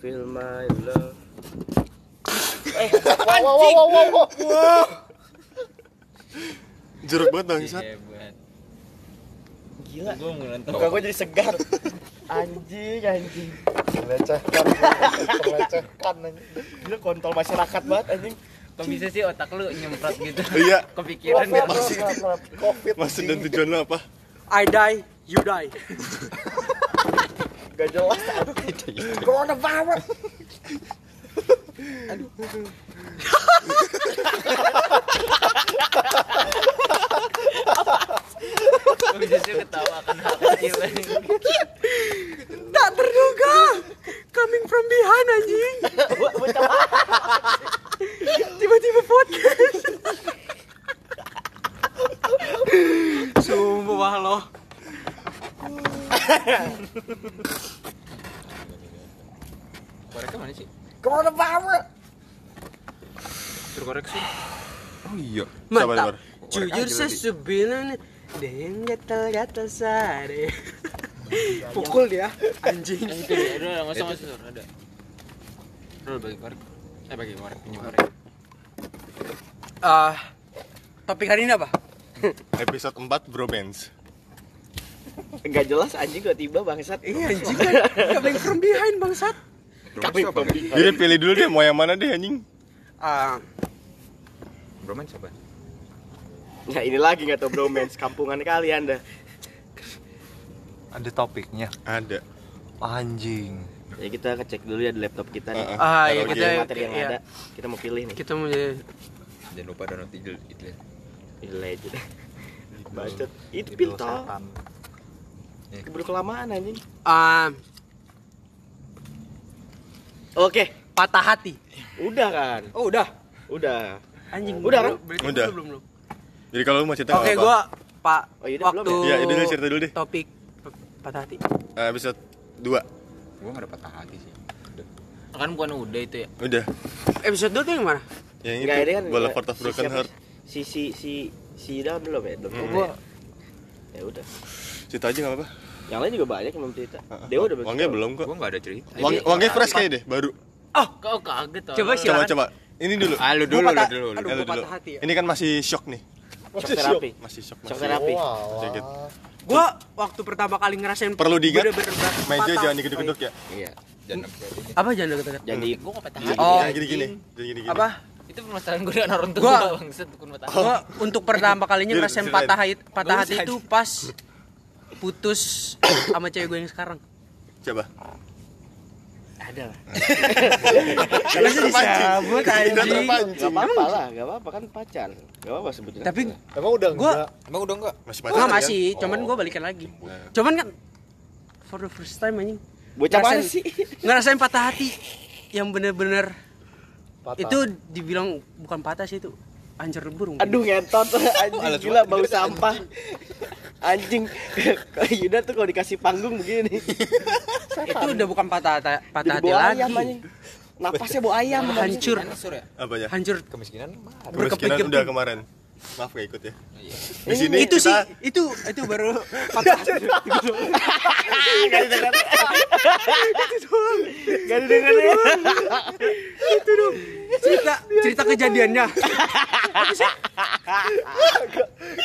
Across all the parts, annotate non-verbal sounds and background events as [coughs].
Feel my love. Eh, Wow wow wow wow wow. Jeruk banget bangsat. Hebat. gila. Gue mau nonton. Muka gue jadi segar. Anjing, anjing. Terlecehkan. Terlecehkan anjing. Gila kontol masyarakat banget anjing. Kok bisa sih otak lu nyemprot gitu? Iya. Kepikiran rap. Covid. Maksud dan tujuan lo apa? I die, you die. [laughs] Gak jelas. [laughs] Coronavirus. Sih ketawa kan hal kecil Tak terduga. Coming from behind anjing. Tiba-tiba podcast. Sumpah loh. Koreknya mana sih? Coronavirus. Terkoreksi. Oh iya. Sabar, sabar. Mantap. Jujur sesebilan deh yang gatal-gatal sare. Pukul dia anjing. Ya, udah nggak usah masuk ada. Udah bagi korek. Eh bagi korek, pinjam korek. Ah, topik hari ini apa? Episode 4 bromance. Gak jelas anjing gak tiba bangsat. Iya anjing kan coming from behind bangsat. Jadi pilih dulu deh mau yang mana deh anjing. Ah, Bromance apa? Nah ini lagi gak tau bromance kampungan kali anda. Ada topiknya. Ada. Anjing. Ya kita ngecek dulu ya di laptop kita nih. Heeh. ah Kalau ya kita game. Materi yang iya. ada. Kita mau pilih nih. Kita mau jadi Jangan lupa download itu itu ya. Ini legend. Bacot. Itu pintar. Keburu kelamaan anjing. ah Oke, patah hati. udah kan? Oh, udah. Udah. Anjing. Udah, kan? Berarti Udah. belum belum. Jadi kalau lu mau cerita Oke, apa? gua Pak Oh, iya, waktu belum ya? Iya, itu dulu, cerita dulu deh. Topik patah hati. Eh, episode 2. Gue gak ada patah hati sih. Kan bukan udah itu ya. Udah. Episode 2 tuh yang mana? Yang Enggak, itu ini kan bola Fort of si Broken Heart. Si si si si Ida belum ya? Belum. Hmm. Gua ya udah. Cerita aja enggak apa-apa. Yang lain juga banyak yang belum cerita. Heeh. Dewa udah Wangnya belum kok. Gue gak ada cerita. Wang, wangnya fresh kayaknya deh, baru. Oh, Kok kaget? Coba Coba silakan. coba. Ini dulu. Ah lu dulu, lu dulu. aduh, dulu. patah hati ya. Ini kan masih shock nih. Shock terapi. Masih shock. Shock Masih. terapi. Sedikit. Gua waktu pertama kali ngerasain Perlu diingat, bener-bener Meja jangan digeduk-geduk ya. Iya. Jangan apa Apa jangan deket-deket? Jadi Gue gak patah hati. Oh. gini, gini, gini, gini, gini. Apa? Itu permasalahan gue dengan orang tua Gua- hati. Gua untuk pertama kalinya ngerasain patah hati, patah hati itu pas putus sama cewek gue yang sekarang. Coba. ada lah. [laughs] Karena disambut anjing. Gak apa-apa lah, gak apa-apa kan pacar. Gak apa-apa sebetulnya. Tapi Emang udah Gua- enggak? Emang udah enggak? Masih pacaran kan? masih, cuman gua balikan lagi. Nah. Cuman kan for the first time anjing. bocah ngerasain- sih? Ngerasain patah hati yang bener-bener Patah. itu dibilang bukan patah sih itu hancur lebur mungkin. Aduh ngentot [laughs] anjing gila bau [laughs] sampah. Anjing. [laughs] Yuda tuh kalau dikasih panggung begini itu udah bukan patah hati, patah Jadi hati lagi. ayam anjing. Napasnya bau ayam. Hancur? Apa ya? hancur. Kemiskinan berkeping-keping. udah kemarin. Maaf gak ikut ya. Iya. Di sini itu sih, kita itu itu baru [laughs] [laughs] patah. Gak didengar. [laughs] Gak didengar ya. itu dong. Cerita cerita kejadiannya.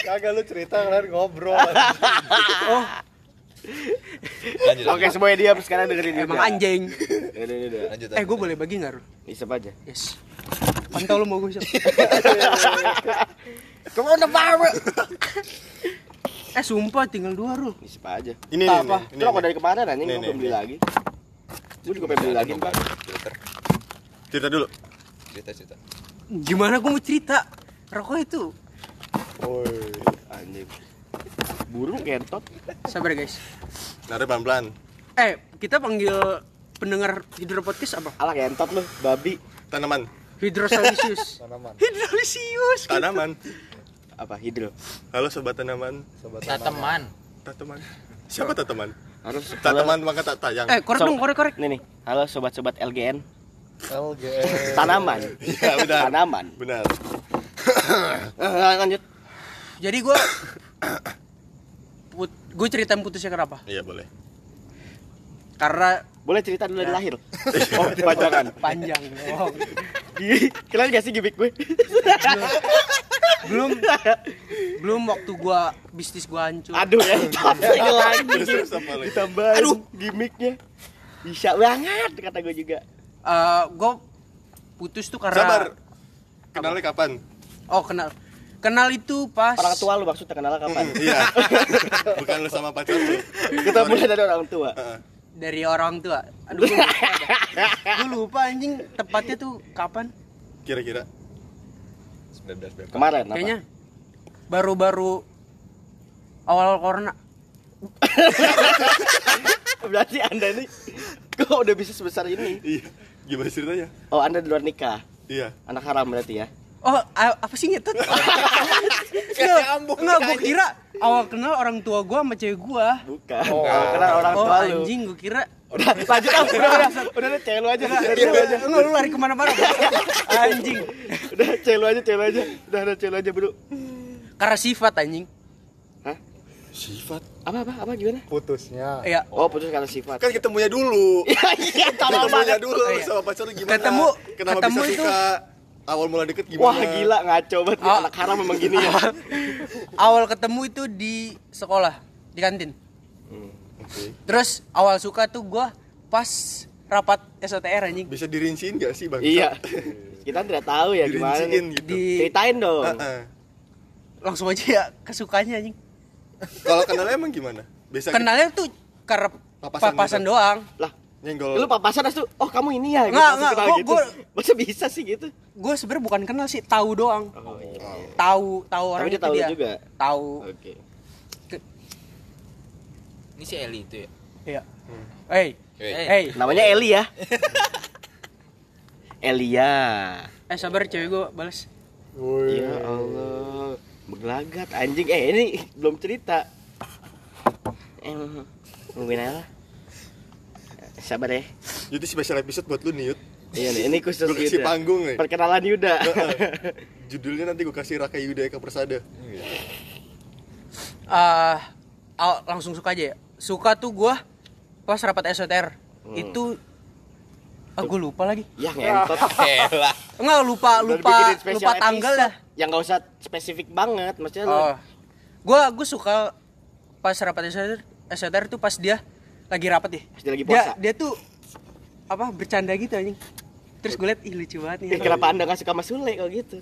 Kagak lu cerita kalian ngobrol. Oh, Lanjut. Oke semuanya diam sekarang dengerin emang anjing. Lanjut. Eh, gue boleh bagi nggak? Isep aja. Yes. Pantau lu mau gue siap. Corona virus. [laughs] Eh, sumpah tinggal dua Ru. Isep aja. ini nih, apa. rokok nih. dari kemarin anjing Nih, gua nih, belum beli nih. lagi. Gue juga pengen beli lagi Pak. Cerita dulu. Cerita cerita. Gimana gue mau cerita? Rokok itu. Woi, anjing. Burung kentot. Sabar guys. Naruh pelan-pelan. Eh, kita panggil pendengar Hidro Podcast apa? Alah kentot lu, babi. Tanaman. Hidrosalisius. [laughs] Tanaman. Hidrolisius. Tanaman. Apa hidro? Halo sobat tanaman. Sobat Tateman. Tataman. Siapa tataman? Harus Tataman maka tak tayang. Eh, korek So- dong, korek korek. Nih nih, halo sobat-sobat LGN. LGN. Tanaman. Ya benar. Tanaman. Benar. Eh, lanjut. Jadi gue [coughs] put, gue ceritain putusnya kenapa. Iya boleh. Karena Boleh cerita dulu dari lahir. [laughs] Oh, panjangan. panjang oh. Ih, Kalian gak sih gimmick gue? belum [laughs] belum waktu gua bisnis gua hancur Aduh ya, [laughs] ini lagi. Ditambahin Aduh. gimmicknya. Bisa banget kata gue juga. Eh, gua putus tuh karena Sabar. Kenalnya kapan? oh kenal kenal itu pas Orang tua lu maksudnya kenal kapan? Iya. Bukan lu sama pacar lu. Kita mulai dari orang tua. Dari orang tua aduh gua lupa. [laughs] Gua lupa anjing tepatnya tuh kapan Kira-kira. 19 Februari. Kemarin apa? kayaknya baru-baru awal corona [laughs] Berarti Anda ini kok udah bisa sebesar ini? Iya. Gimana ceritanya? Oh, Anda di luar nikah. Iya. Anak haram berarti ya. Oh, a- apa sih ngetut? [laughs] Nggak, nggak, gue kira awal kenal orang tua gua sama cewek gua. Bukan. Oh, kenal orang Oh, tua lu. anjing, gue kira Udah, lanjut ah. Udah, udah. Udah, udah, cewek lu aja. Cewek aja. Enggak lu lari ke mana-mana Anjing Udah, cewek lu aja, cewek lu aja. Udah, udah, cewek lu aja, Bro. Karena sifat anjing Hah? Sifat. Apa, apa, apa, gimana? Putusnya. Iya Oh, putus karena sifat. Kan ketemunya dulu. Iya, iya, Ketemunya dulu iya. sama pacar lu gimana? Ketemu- Kenapa ketemu bisa itu- suka? Awal mula deket gimana? Wah, gila, ngaco banget. nih. Oh. Anak haram memang gini ya. [laughs] Awal ketemu itu di sekolah Di kantin Oke. Terus awal suka tuh gua pas rapat SOTR anjing Bisa dirinciin gak sih bang? Iya. [laughs] Kita tidak tahu ya gimana. Gitu. Di Ceritain dong. Heeh. langsung aja ya kesukanya anjing Kalau kenalnya emang gimana? Biasa Kenalnya tuh karena Papasan papasan, gitu. doang Lah, nyenggol. lu papasan terus tuh, oh kamu ini ya? Nggak, langsung nggak, gua- gitu. gua- Masa bisa sih gitu? Gue sebenarnya bukan kenal sih, tahu doang. Oh, iya. Tahu, tahu orang dia itu tahu dia. juga? Tahu. Oke. Ini si Eli itu ya. Iya. Hey, Hey. hey, Namanya Eli ya. [laughs] Elia. eh sabar cewek gue balas. Ya Allah. Berlagat anjing. Eh, ini belum cerita. Eh, nungguin aja lah. Sabar ya. Jadi special episode buat lu nih Yud. Iya nih, ini khusus Gua kasih Yuda. panggung nih. Perkenalan Yuda. [laughs] Judulnya nanti gue kasih Raka Yuda Eka Persada. Ah, aw- langsung suka aja ya. Suka tuh gue pas rapat SOTR. Hmm. Itu ah gue lupa lagi. ya ngentot. Elah. [laughs] Enggak lupa lupa lupa tanggal dah. Yang nggak usah spesifik banget, maksudnya lu. Oh. Gua gue suka pas rapat SOTR, SOTR tuh pas dia lagi rapat deh. Pas dia lagi Dia puasa. dia tuh apa bercanda gitu anjing. Terus gue liat ih lucu banget nih. Eh, kenapa anda gak suka sama Sule kalau gitu?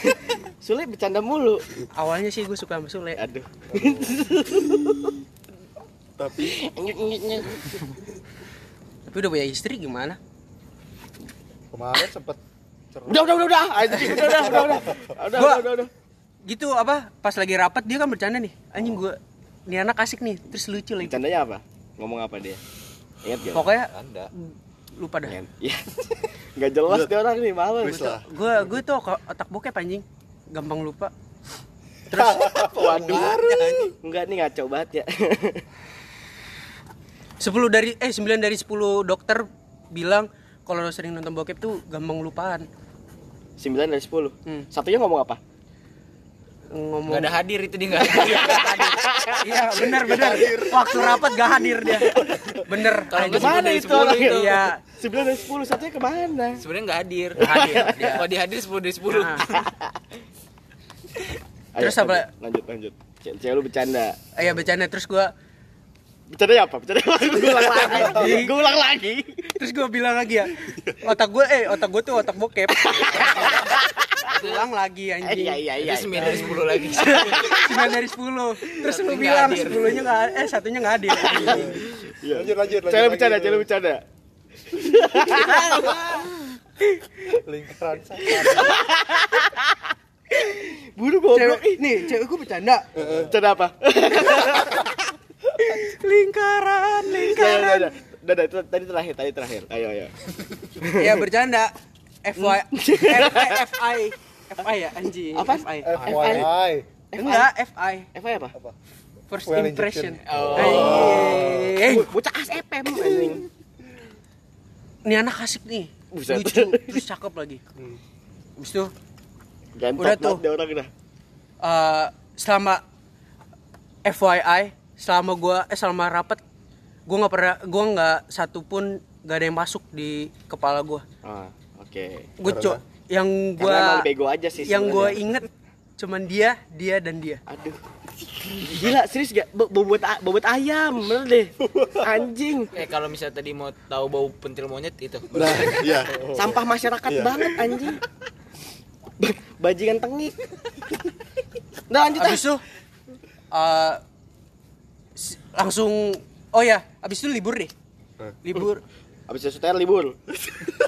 [laughs] Sule bercanda mulu. Awalnya sih gue suka sama Sule. Aduh. Tapi Tapi udah punya istri gimana? Kemarin sempet cerai. Udah, udah, udah, udah. Anjing, udah, udah, udah, udah. Udah, Gua- udah, udah. Gitu apa? Pas lagi rapat dia kan bercanda nih. Anjing gue ini anak asik nih, terus lucu lagi. Bercandanya apa? Ngomong apa dia? Ingat gak? Pokoknya Anda. lupa dah. Ya. [laughs] Gak jelas dia orang nih, malu. Gue gue tuh kok otak bokep anjing. Gampang lupa. Terus [laughs] Waduh. Enggak nih ngaco banget ya. [laughs] 10 dari eh 9 dari 10 dokter bilang kalau lo sering nonton bokep tuh gampang lupaan. 9 dari 10. Hmm. Satunya ngomong apa? Ngomong Gak ada hadir itu dia nggak ada. [laughs] Iya, benar benar. Waktu rapat gak hadir dia. Bener. Kalau Ke mana dari itu 10 orang? itu. Iya. 9 dari 10, satunya ke mana? Sebenarnya nggak hadir. Nggak hadir, dia. [laughs] Kalau dia hadir 10 dari 10. Nah, Ayo, Terus apa? lanjut, Lanjut. Cewek lu bercanda. iya bercanda terus gua Bercanda apa? Bercanda? [laughs] Gue ulang lagi. Gue ulang lagi. terus gua bilang lagi ya. Otak gua eh otak gua tuh otak bokep. Ulang lagi Eh, anjing. Iya, iya, iya. Itu 9 dari 10 [laughs] lagi. 9 dari 10. Terus lu bilang hadir. 10-nya enggak eh satunya enggak hadir. Iya. Lanjut, lanjut, lanjut lagi. bercanda, cewek bercanda. [laughs] Lingkaran sana. Buru goblok. Cewek nih, cewek gua bercanda. Bercanda apa? [laughs] Lingkaran, lingkaran. udah, udah. Udah, udah, itu tadi terakhir, tadi terakhir. Ayo, ayo. Ya bercanda. FY FI FI ya anjing. Apa? FI. FYI. Enggak, FI. FI apa? First Well impression. Oh. Bu- Bocah ASFM anjing. ini anak asik nih. Buset. Lucu, terus cakep lagi. Habis itu Udah tuh. dia orang dah. eh, selama FYI, selama gua eh selama rapat gue nggak pernah gue nggak satu pun gak ada yang masuk di kepala gue Ah, oke. gue co yang emang bego aja sih yang gue sebenarnya. inget cuman dia dia dan dia Aduh. Gila, serius gak? Bo- Bobot bobot ayam, bener deh. [laughs] Anjing. Eh kalau misalnya tadi mau tahu bau pentil monyet itu. Nah, iya. Sampah masyarakat Iya. banget anjing. Ba- [laughs] Bajingan tengik. Nah, lanjut ah. abis itu eh, si- langsung oh ya abis itu libur deh Eh. libur Abis itu libur.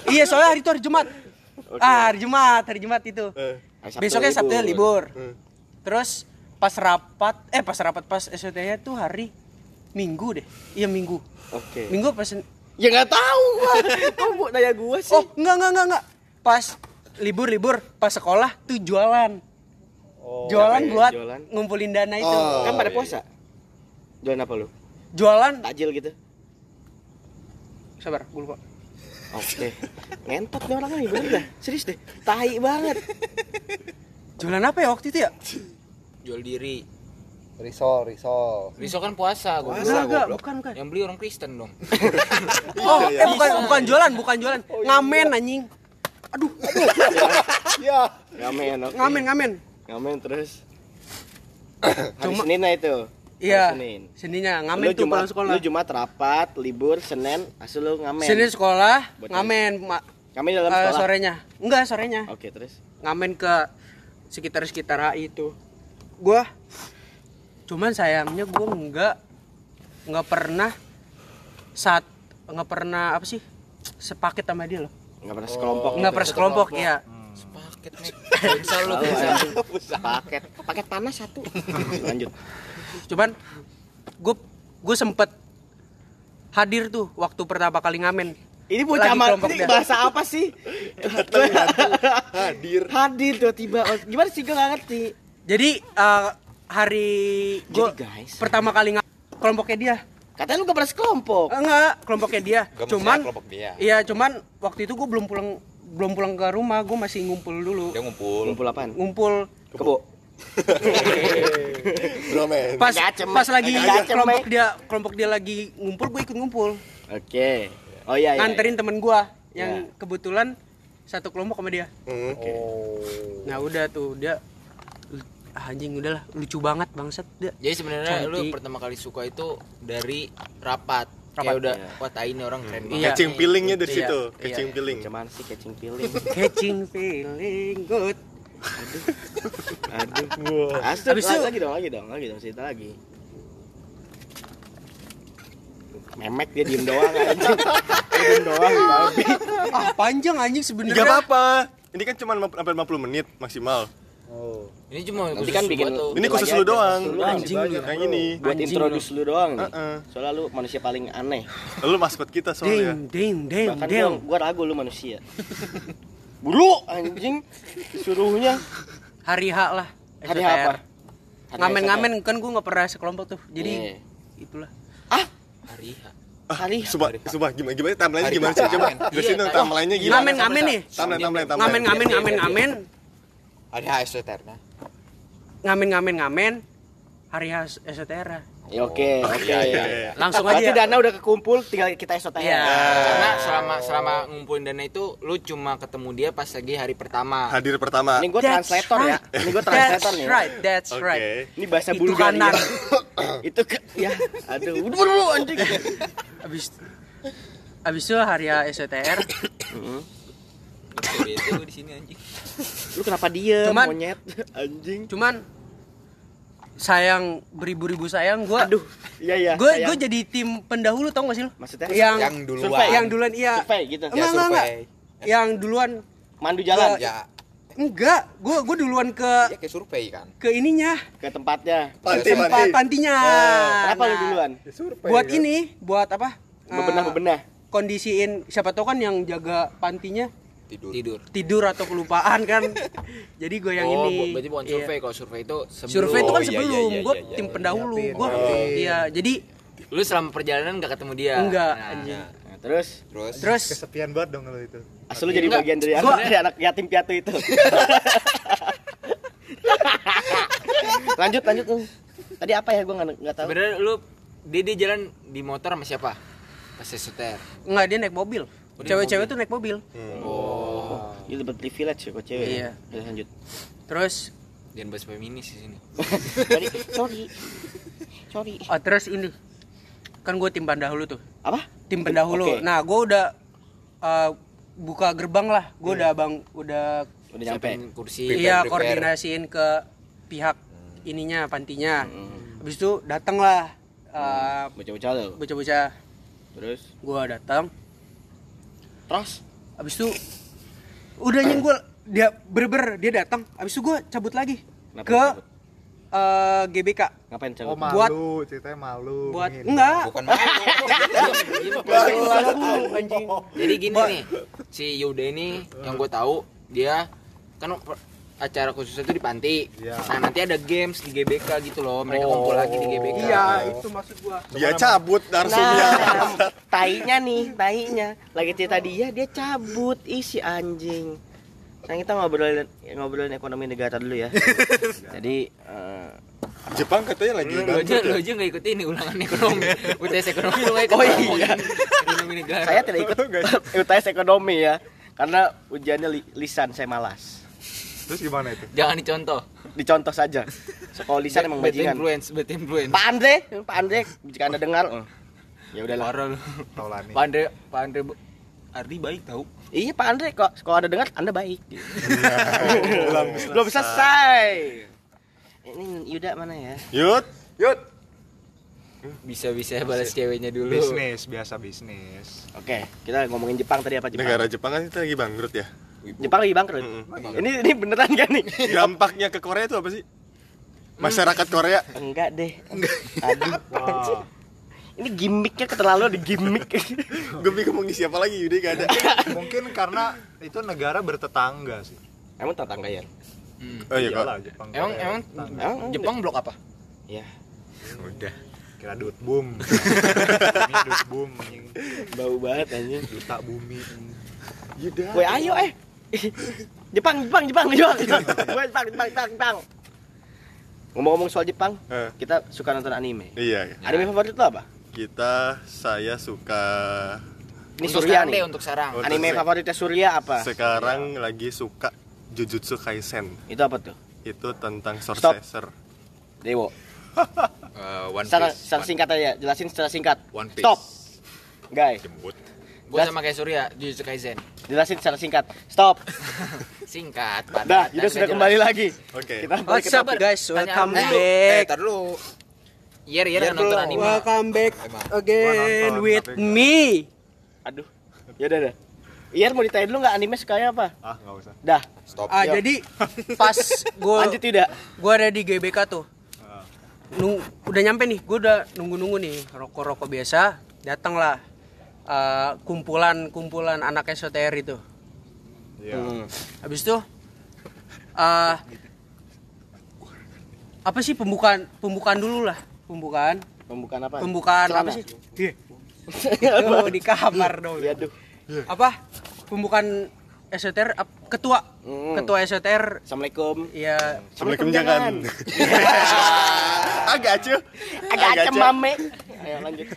iya soalnya hari itu hari Jumat Oke. ah hari Jumat hari Jumat itu Eh, Sabtu besoknya Sabtu libur Hmm. terus pas rapat eh pas rapat pas SOT-nya tuh hari Minggu deh iya Minggu Oke. Minggu pas Ya nggak tahu gua. [laughs] Kok mau nanya gua sih? oh enggak enggak enggak enggak pas libur libur pas sekolah tuh jualan jualan Apa ya, buat jualan? ngumpulin dana itu Oh. kan pada iya. puasa. Jualan apa lu? jualan Takjil gitu. sabar gue lupa Oke. Ngentot nih orangnya nih, bener dah. Serius deh. Tai banget. jualan apa ya waktu itu ya Jual diri. Risol, risol. Riso kan puasa, gua. enggak enggak bukan bukan Yang beli orang Kristen dong. [laughs] oh Iya, eh bukan bukan jualan bukan jualan ngamen anjing aduh Ya. Ngamen, oke. ngamen ngamen Ngamen terus. Hari Cuma- Senin itu. Iya Senin. seninya Lu ngamen tuh Jumat, pulang sekolah Lu Jumat rapat, libur, Senin, asal lu ngamen. Senin sekolah Buat ngamen ma- Ngamen dalam eh, sekolah. sorenya enggak sorenya Oke, terus. ngamen ke sekitar sekitar HI itu gua cuman sayangnya gua nggak nggak pernah saat nggak pernah apa sih sepaket sama dia loh Enggak pernah sekelompok. nggak gitu. pernah sekelompok ya Sepaket nih. Lu bangsa. anjing. Paket, paket panas satu. Lanjut. Cuman gue gue sempet hadir tuh waktu pertama kali ngamen Ini bocah ini bahasa apa sih? [laughs] Hadir. Hadir tiba-tiba. Oh, Gimana sih gue gak ngerti. jadi eh, hari gue pertama kali ngamen kelompoknya dia Katanya lu gak pernah sekelompok. Enggak kelompoknya dia Gak cuman kelompok dia. iya cuman waktu itu gue belum pulang belum pulang ke rumah gue masih ngumpul dulu Dia ngumpul. Kumpul apaan? ngumpul Kebo. [laughs] Pas Gacem, pas lagi gacem, kelompok dia kelompok dia lagi ngumpul gue ikut ngumpul Oke. Oh iya iya. nganterin temen gue yang Iya. kebetulan satu kelompok sama dia Hmm. Oh. nah udah tuh dia ah, anjing udahlah lucu banget bangsat dia Jadi sebenarnya lu pertama kali suka itu dari rapat. Rapat. Kayak udah Iya. wah tai ini orang keren banget. Iya. Catching feelingnya dari Iya. situ. Iya. Catching feeling. Cuman sih catching feeling. catching feeling good Aduh. Asli, Habis lagi, itu- lagi dong, lagi dong, lagi dong, cerita lagi. Memek dia diem doang anjing. Diem doang, babi. ah panjang anjing sebenarnya apa-apa. Ini kan cuma sampai 50 menit maksimal. Oh. Ini cuma Nanti kan bikin tuh. Ini khusus lagi lu doang. khusus lu. Anjing lu. Yang ini. Buat introduce lu doang nih. Heeh. Soalnya lu manusia paling aneh. Lu maskot kita soalnya. damn damn damn Bahkan damn gua, gua ragu lu manusia. Bulu anjing disuruhnya hari H lah hari SOTR. apa? Hari ngamen-ngamen kan gue nggak pernah sekelompok tuh jadi Iya. itulah hari H. Hari Sumpah, sumpah gimana gimana timeline Hari gimana sih? Coba Iya, jelasin dong tahu. timeline-nya gimana? ngamen-ngamen nih Timeline, timeline, timeline. ngamen ngamen ngamen ngamen Ada HSTR nah. ngamen ngamen ngamen hari H SOTR Ya oke, oke. Iya, iya, iya. langsung Berarti aja dana udah kekumpul, tinggal kita SOTR. Iya. Karena selama selama ngumpulin dana itu lu cuma ketemu dia pas lagi hari pertama. Hadir pertama. Ini gue translator ya. right. Ini gue translator that's nih. ya. right that's Oke. right Ini bahasa Itu Bulgaria. kanan. [coughs] itu ke, ya. Aduh, udah buru anjing. abis abis itu hari SOTR Bete lu di sini anjing. Lu kenapa diem, Cuman- monyet? [laughs] Anjing. cuman sayang beribu-ribu sayang gue Aduh, iya iya. gue sayang. gue jadi tim pendahulu tau gak sih lo Maksudnya? yang Yang duluan. Survei. yang duluan iya Survei gitu. Ya Enggak, enggak, survei. yang duluan Mandu jalan Gua- Ya, enggak gue gue duluan ke ya kayak survei kan. ke ininya ke tempatnya. Panti, tempat panti. pantinya Kenapa lu Nah, duluan? buat ini buat apa Bebenah bebenah. kondisiin siapa tahu kan yang jaga pantinya Tidur. Tidur. tidur atau kelupaan kan [laughs] jadi gue yang oh, ini berarti bukan Iya. survei. Kalau survei itu sebelum. survei itu kan Oh, iya, sebelum iya, iya, gue iya, tim iya. pendahulu Nyiapin, gue nyiapin. iya jadi Lu selama perjalanan nggak ketemu dia. enggak Nah, anjing Nah, terus Terus, terus Kesepian banget dong kalau itu. asal lu jadi Enggak. bagian dari Gua- anak, [laughs] dari anak yatim piatu itu. [laughs] lanjut lanjut lu. Tadi apa ya gua nggak nggak tahu. Sebenarnya lu dia dia jalan di motor sama siapa pas setir Enggak, dia naik mobil. Oh, Cewek-cewek mobil. tuh naik mobil. Oh, itu dapat privilege ya kok cewek. Iya. Ya, lanjut. Terus jangan bahas feminis di sini sorry, sorry. Sorry. oh, terus ini. Kan gue tim pendahulu tuh. Apa? Tim pendahulu. Oke. Nah, gue udah eh, buka gerbang lah. Gue udah bang udah Udah nyampe. Kursi iya prepare. koordinasiin ke pihak ininya pantinya. Hmm. Habis itu datanglah eh, Bocah-bocah tuh. bocah-bocah. Terus Gue datang. Terus Habis itu udah nyenggol dia berber dia datang. Habis itu gue cabut lagi Kenapa ke cabut? eh, GBK ngapain cabut? Oh malu, Buat- ceritanya malu. buat menghindar. enggak bukan malu jadi gini nih si Yuda ini yang gue tahu dia kan acara khususnya itu di panti Iya. nah nanti ada games di GBK gitu loh mereka kumpul lagi di GBK Iya, itu maksud gua. Dia cabut narsumnya. Nah, tainya nih, tainya. Lagi cerita dia, dia cabut. Ih, si anjing. Nah, kita ngobrolin ngobrolin ekonomi negara dulu ya. [laughs] Jadi eh, Jepang katanya lagi lu lu aja bangkrut lu ya. aja nggak ikut ini ulangan ekonomi [laughs] UTS ekonomi lu nggak ikut Oh, iya. ekonomi negara saya tidak ikut [laughs] UTS ekonomi ya. Karena ujiannya li- lisan saya malas. Terus gimana itu? jangan dicontoh Dicontoh saja. Sekolah lisan emang bad bajingan. influence bad influence Pak Andre, Pak Andre, jika Anda dengar, eh, ya udahlah. parah lu Taulani. Pak Andre Pak Andre Ardi baik tau Iya Pak Andre kok kalau Anda dengar Anda baik. belum, belum selesai. Ini Yuda mana ya? Yud, Yud. bisa bisa balas ceweknya dulu Bisnis, biasa bisnis. Oke, kita ngomongin Jepang tadi apa Jepang? negara Jepang kan kita lagi bangkrut ya. Jepang lagi bangkrut. Mm-mm. Ini ini beneran kan nih? [laughs] Dampaknya ke Korea itu apa sih? Masyarakat Korea Enggak deh. Aduh. Wah. Ini gimmicknya keterlaluan di gimmick. [laughs] gue bingung mau ngisi apa lagi Yudi gak ada [laughs] Mungkin karena itu negara bertetangga sih. Emang tetangga ya? Hmm. oh iya kok Jepang. emang Korea emang tetangga. Emang Jepang blok apa Ya, udah kira dut boom. Dut boom bau banget anjing. Duta bumi. Yuda Woi, ayo eh. [laughs] Jepang, Jepang, Jepang, Jepang. [laughs] Woi, Jepang, Jepang, Jepang, Jepang. Ngomong-ngomong soal Jepang, Eh, kita suka nonton anime. iya Anime favorit lo apa? kita saya suka Ini untuk Surya nih. deh untuk sekarang Oh, Anime Surya. favoritnya Surya apa? sekarang lagi suka Jujutsu Kaisen Itu apa tuh? itu tentang Stop. sorcerer Dewo. Eh, [laughs] One Secara, Piece secara singkat aja, jelasin secara singkat. One Piece Stop. Guys, jemput gua sama kayak Surya Jujutsu Kaisen jelasin secara singkat. Stop. [laughs] singkat Dah, padat, Yuda dan sudah nggak kembali jelas. lagi. oke Kita balik What's up guys? Tanya- Welcome eh, eh, back. tar dulu Iya, iya, Biar nonton anime. Welcome back again with me. Aduh. Ya udah dah. Iyer mau ditanya dulu nggak anime sukanya apa? Ah, enggak usah. Dah. Stop. Ah, jadi [laughs] pas gua Lanjut tidak? gua ada di GBK tuh. Ah. Nung, udah nyampe nih, gua udah nunggu-nunggu nih, rokok-rokok biasa. Datanglah eh, kumpulan-kumpulan anak SOTR itu. Iya. Hmm. Habis itu eh apa sih pembukaan pembukaan dulu lah, pembukaan. Pembukaan apa? Pembukaan apa sih? [laughs] Tuh, di kamar dong. Ya aduh. Apa? Pembukaan ap- ketua Hmm. ketua SOTR Assalamualaikum. ya Assalamualaikum jangan [laughs] agak aja Agak Agak cemame. Ayo lanjut.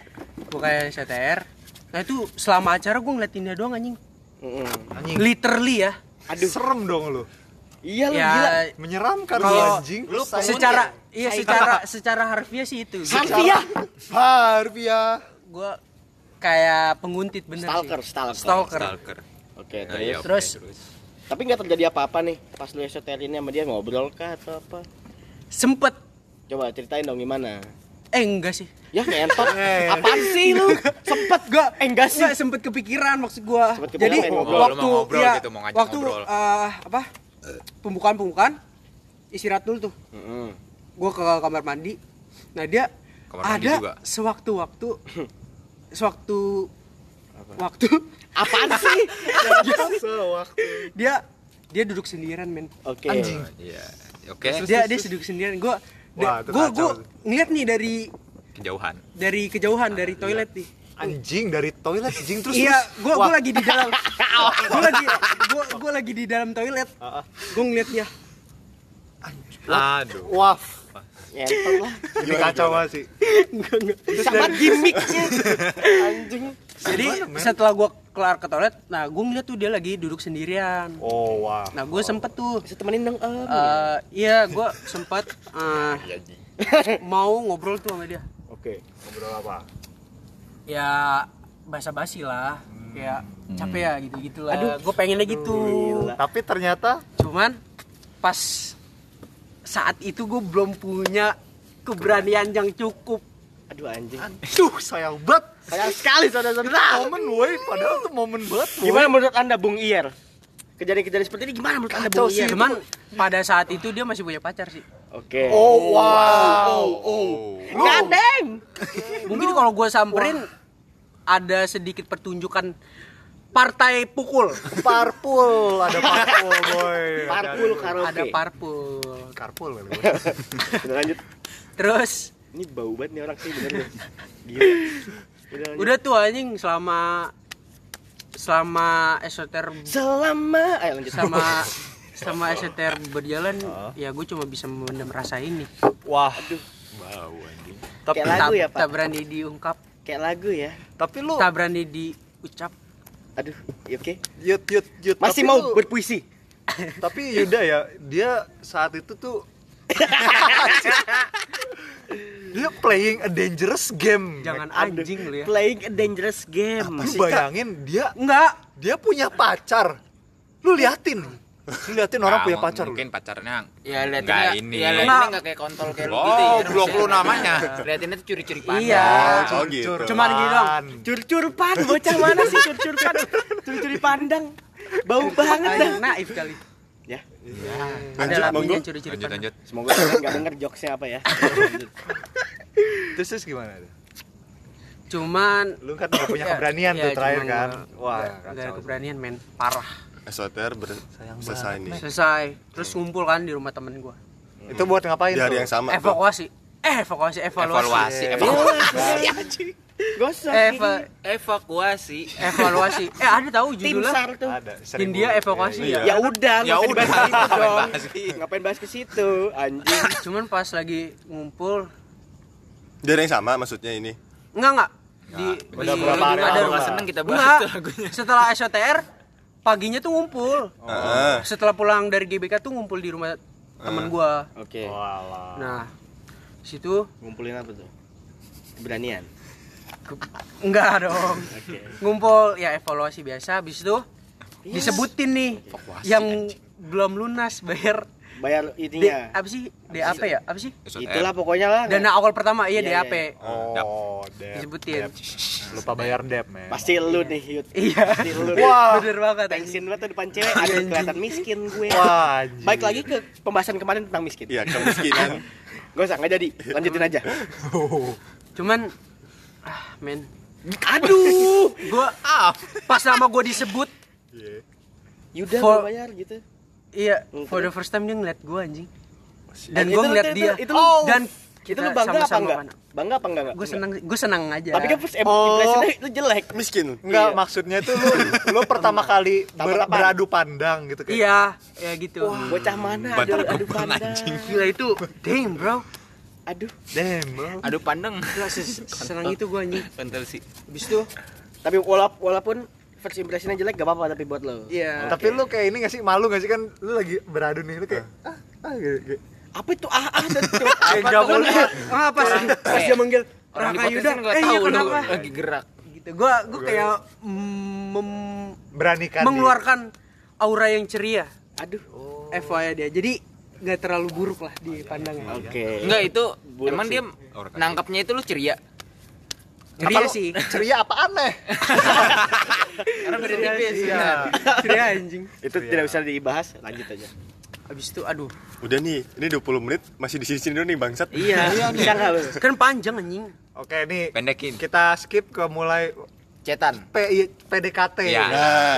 bukan SOTR. Nah itu selama acara gue ngeliatin dia doang anjing. Mm-mm. Anjing. Literally ya. Aduh, serem dong lu. Iya lu ya gila. Menyeramkan lu Kalau anjing. lu secara iya secara secara harfiah sih itu. Harfiah. Harfiah. Gue kayak penguntit bener Stalker, sih. stalker. Stalker. Stalker. Oke, Nah, terus. iya, Terus Tapi nggak terjadi apa-apa nih pas lu SOTR ini sama dia ngobrol kah atau apa? sempet Coba ceritain dong gimana. Eh enggak sih. Ya ngentot. [laughs] Eh. Apaan sih lu? Sempet gua Eh, enggak sih. Enggak sempet kepikiran maksud gua. Sempet kepikiran Jadi ngobrol. Lu waktu mau ngobrol ya, gitu, mau ngajak waktu ngobrol. eh, apa? Pembukaan-pembukaan istirahat dulu tuh. Mm-mm. Gua ke kamar mandi. Nah, dia Kamar mandi ada juga. sewaktu-waktu [clears throat] sewaktu waktu [laughs] Apaan sih? [laughs] dia dia duduk sendirian men Oke. Anjing. Iya. Oke. dia dia duduk sendirian gua Wah, itu gua kacau. gua sih. ngeliat nih dari Kejauhan. dari kejauhan dari toilet nih. Anjing dari toilet anjing terus iya Wah, gua lagi di dalam. [laughs] Gua lagi gua gua lagi di dalam toilet. Gua ngeliat dia. Aduh. Wah. ngentot lah Ini kacau sih. sama gimmicknya. [laughs] Anjing. Jadi setelah gua kelar ke toilet, nah gua ngeliat tuh dia lagi duduk sendirian. Oh, wah. Nah gue sempet tuh, bisa temenin dong om eh iya gue sempet eh, mau ngobrol tuh sama dia. Oke, ngobrol apa? Ya basa-basi lah, kayak capek ya gitu-gitu lah. Aduh, gue pengennya gitu. Tapi ternyata Cuman pas saat itu gue belum punya keberanian yang cukup. aduh anjing Aduh, sayang banget. Sayang sekali saudara-saudara Momen woi, padahal tuh momen banget. woy. gimana menurut anda Bung Iyer kejadian-kejadian seperti ini gimana menurut anda Kacau Bung sih. Iyer Cuman pada saat itu dia masih punya pacar sih. oke Oh, wow. Oh, gandeng Mungkin kalau gue samperin ada sedikit pertunjukan partai pukul. Parpul, ada parpul, [laughs] boy. parpul karaoke Ada parpul. Karpul kali. [laughs] udah lanjut Terus ini bau banget nih orang sih bener deh gila [laughs] udah udah tuh anjing selama selama esoter selama ayo lanjut. Sama [laughs] sama esoter berjalan ya gue cuma bisa memendam rasa ini. Wah. Tapi Kayak lagu ya, Pak? tak berani diungkap. Kayak lagu ya? Tapi lu tak berani diucap. Aduh ya oke. Yut yut yut. masih Tapi mau lu- berpuisi. Tapi Yuda ya, dia saat itu tuh [laughs] [laughs] dia playing a dangerous game. jangan anjing lu ya playing a dangerous game Lu bayangin dia enggak dia punya pacar. Lu liatin. Lu liatin orang Nah, punya pacar. lu. Mungkin pacarnya Ya liatinnya Nggak ini. Ya liatinnya enggak kayak kontol kayak lu gitu ya. Oh, blok lu namanya. [laughs] Liatinnya tuh curi-curi pandang. iya Oh gitu. cuman gitu dong cur-curpan bocah mana sih cur-curpan [laughs] curi-curi pandang bau banget dah naif kali ya. Ada Lanjut, lapinya monggo. curi-curi lanjut lanjut. semoga kalian nggak denger jokesnya apa ya. Terus, terus gimana? cuman Lu kan gak punya [laughs] Ya, keberanian ya, tuh terakhir cuman kan. Wah, nggak- nggak ada keberanian men. Parah. SOTR ber selesai nih. selesai. Terus ngumpul kan di rumah temen gua. Itu buat ngapain di hari tuh? yang sama evakuasi. Eh evakuasi evaluasi. Evaluasi, Eh, evaluasi. Gosok Eva- Evakuasi. evaluasi. [laughs] Eh ada tahu tim judulnya? sar tuh. Ada. seribu. India evakuasi Iya. ya? udah Ya ngapain udah, bahas ke situ ngapain dong bahas ngapain bahas ke situ anjing? [coughs] Cuman pas lagi ngumpul di hari yang sama maksudnya ini? Enggak enggak. Di, Udah di- berapa hari? ada rumah. seneng kita bahas enggak. lagunya. setelah SOTR paginya tuh ngumpul. Heeh. setelah pulang dari GBK tuh ngumpul di rumah temen gua. Oke. Walah. nah situ ngumpulin apa tuh? Keberanian enggak dong. Oke. Ngumpul ya evaluasi biasa habis itu disebutin nih yang belum lunas bayar. Bayar D, ininya. apa sih? DAP ya? Apa sih? Itulah pokoknya lah. Dana awal pertama iya Iya, DAP iya, Oh, Dep. disebutin. Dep. [laughs] Lupa bayar Dep, men. pasti lu nih Yud. Iya. Pasti lu Wah. bener banget tensin banget tuh depan cewek aduh kelihatan miskin gue. Wah, baik lagi ke pembahasan kemarin tentang miskin. Iya kemiskinan. [laughs] Gak usah nggak jadi. Lanjutin aja. [laughs] Cuman ah men. Aduh! [laughs] Gua pas nama gua disebut Yuda For- mau bayar gitu. Iya Hmm, for the first time dia ngeliat gua anjing. Dan Itu gua lu- ngeliat itu- dia. itu lu- dan itu lu bangga apa enggak? bangga apa enggak? Gue seneng gue seneng aja. Tapi kan first Oh. impressionnya lu jelek. Miskin. Enggak, Iya. maksudnya itu lu lu [laughs] pertama kali ber- beradu pandang gitu kayak. iya ya gitu. Bocah mana? Bantar gebang, pandang. anjing. gila itu damn bro aduh. Damn. Aduh pandeng. seneng itu gua anjing. Sih. habis itu tapi walaupun walaupun first impressionnya jelek gak apa-apa tapi buat lo. Iya Tapi lu kayak ini gak sih? Malu gak sih? Kan lu lagi beradu nih lu kayak ah, ah gitu, gitu. apa itu? Ah ah dan [laughs] itu nggak boleh. ah pas pas dia manggil Raka Yuda. kan eh iya tahu lu kenapa? lagi gerak. gitu. Gua gua kayak mm, mem- Beranikan mengeluarkan aura yang ceria. Aduh. FYI dia. Jadi nggak terlalu buruk lah di pandangnya. Oke. Enggak itu Buruk emang sih. dia nangkapnya itu lu ceria. ceria Apa [laughs] sih. Ceria apa aneh? Karena beda tipis. Iya. ceria. Anjing. Itu tidak bisa dibahas lanjut aja. Habis itu aduh. Udah nih ini 20 menit masih di sini dulu nih bangsat. Iya. Nggak lu kan panjang anjing. Oke, nih. Pendekin. kita skip ke mulai Cetan. P- PDKT. Iya.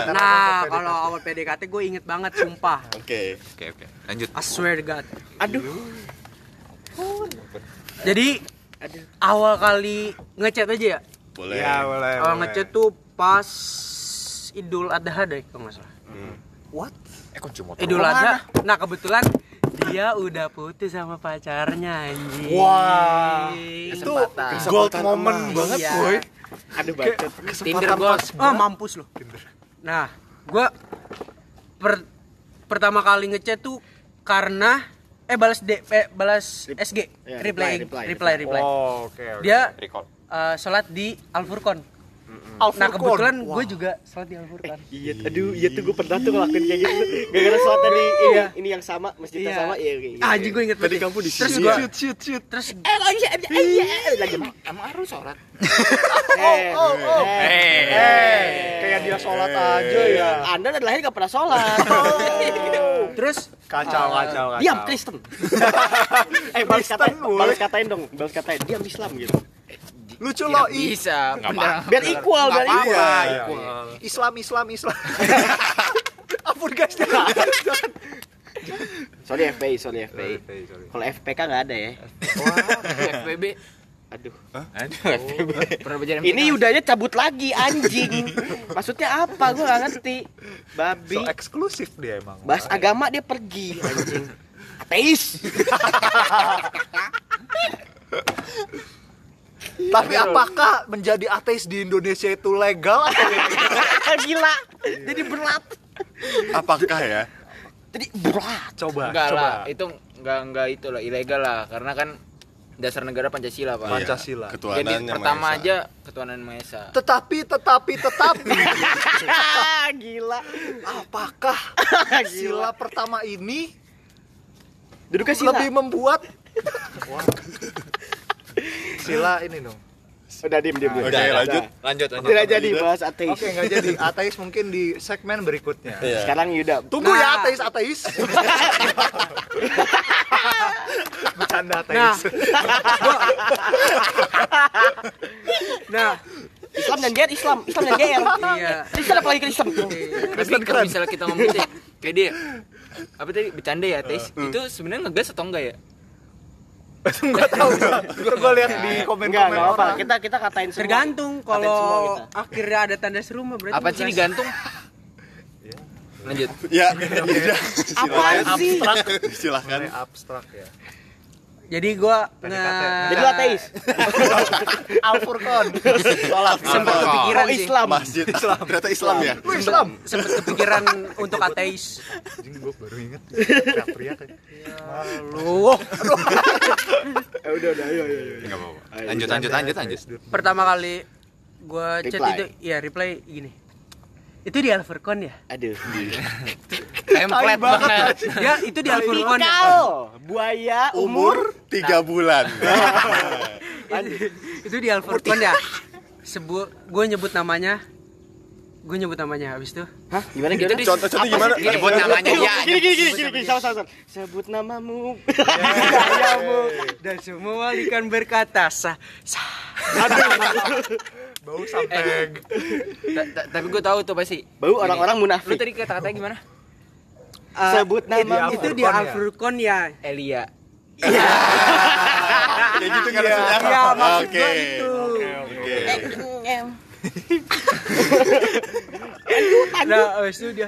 nah nah kalau awal PDKT gue inget banget sumpah oke Oke, oke. Lanjut. I swear to God aduh jadi awal kali ngechat aja ya boleh Iya, boleh. awal boleh. ngechat tuh pas Idul Adha deh kalau nggak salah What? Eh, kok cuma Idul Adha nah kebetulan dia udah putus sama pacarnya anjing Wah, itu Kesempatan. gold moment banget, Iya. boy. Aduh bacot. Tinder pas oh mampus loh nah gua per- pertama kali ngechat tuh karena eh balas D eh, balas SG Ya, reply reply, reply reply, Oh, oke. oke. dia Recall. eh, sholat di Al Furqon Al nah kebetulan gue juga sholat di Al Furqon [laughs] Iya, aduh, iya tuh gue pernah tuh ngelakuin kayak gitu. Gara-gara sholat tadi ini, Iya. ini yang sama, masjid yang Iya. sama, iya iya. ah anjing gue inget Tadi kamu di terus gua shoot shoot shoot. terus Eh, oh iya, iya, iya, lagi. Emang harus sholat? [laughs] Eh, oh, oh. eh, Eh, kayak dia sholat aja ya. Anda dari lahir gak pernah sholat. [laughs] terus Kacau, kacau, kacau. Diam Kristen. eh, balas Kristen, katain, balas katain dong, balas katain. Diam Islam gitu. Lucu loh, bisa. Biar equal, biar equal. apa-apa. Iya, Islam, Islam, Islam. [laughs] Ampun guys, jangan. [laughs] Sorry FPI, sorry FPI. Kalau FPK nggak ada ya. FPB. Aduh. Aduh, Pernah belajar Ini Yudanya cabut lagi anjing. Maksudnya apa? Gue gak ngerti. Babi. So eksklusif dia emang. Bahas agama dia pergi anjing. Ateis. [laughs] Tapi apakah menjadi ateis di Indonesia itu legal atau [laughs] Gila. Jadi berat. Apakah ya? Jadi berat. coba? Enggak coba. lah, itu enggak enggak itu lah ilegal lah karena kan dasar negara Pancasila, Pak. Pancasila. Jadi Ketuhanan yang pertama Maha Esa. aja ketuhanan Maha Esa. Tetapi, tetapi, tetapi, [laughs] Gila. apakah [laughs] sila pertama ini Duduknya sila. lebih membuat sila ini dong. Udah diem diem. diem. Oke, Udah, lanjut. Lanjut, lanjut. Tidak jadi bahas ateis. Oke, nggak jadi ateis mungkin di segmen berikutnya. Iya. Sekarang Yuda. Tunggu Nah. ya ateis ateis. [laughs] Bercanda ateis. nah nah Islam dan GR Islam, Islam dan GR. iya Kristen apalagi Kristen. Tapi kalau misalnya kita ngomong gitu ya, kayak dia apa tadi bercanda ya, Tes? Itu sebenarnya ngegas atau enggak ya? [laughs] Enggak tahu. Itu gue lihat di Enggak, komen-komen enggak apa. Kita kita katain semua. tergantung kalau akhirnya ada tanda seru mah berarti Apa sih digantung? Lanjut. Ya, [laughs] ya. Apaan sih? Silahkan. Mulai abstrak ya. Jadi gua nge Jadi lu ateis. Al Furqon. Oh. kepikiran Oh, sih Islam. Masjid. Ternyata Islam ya? Lu Islam. sempet kepikiran untuk ateis Anjing gue baru inget. Teriak-teriak ya. lu [laughs] Eh, udah udah ayo ayo. Enggak apa-apa. Lanjut, lanjut, lanjut, lanjut. pertama kali gua chat itu ya reply gini itu di Al Furqon ya Aduh. [laughs] [laughs] Template banget. ya itu di Al Furqon ya Kau buaya umur Umur 3 bulan. [laughs] itu di Al Furqon ya sebut gue nyebut namanya gue nyebut namanya habis itu Hah? Gimana Itu gimana? di- Contoh-contoh gimana? Gini, Sebut namanya dia. Gini gini gini gini gini sama sama. Sebut namamu. Ayamu. dan semua ikan berkata sah sah Bau sampai [laughs] ta- Tapi gue tahu tuh pasti. Bau orang-orang Lu munafik. tadi kata-katanya gimana? Ah, Sebut itu- namamu. itu di Al-Furqon Al ya? Furqon ya Elia. Kayak [laughs] gitu kan maksudnya? Iya, maksud Oke. gua itu. Oke. nah habis itu dia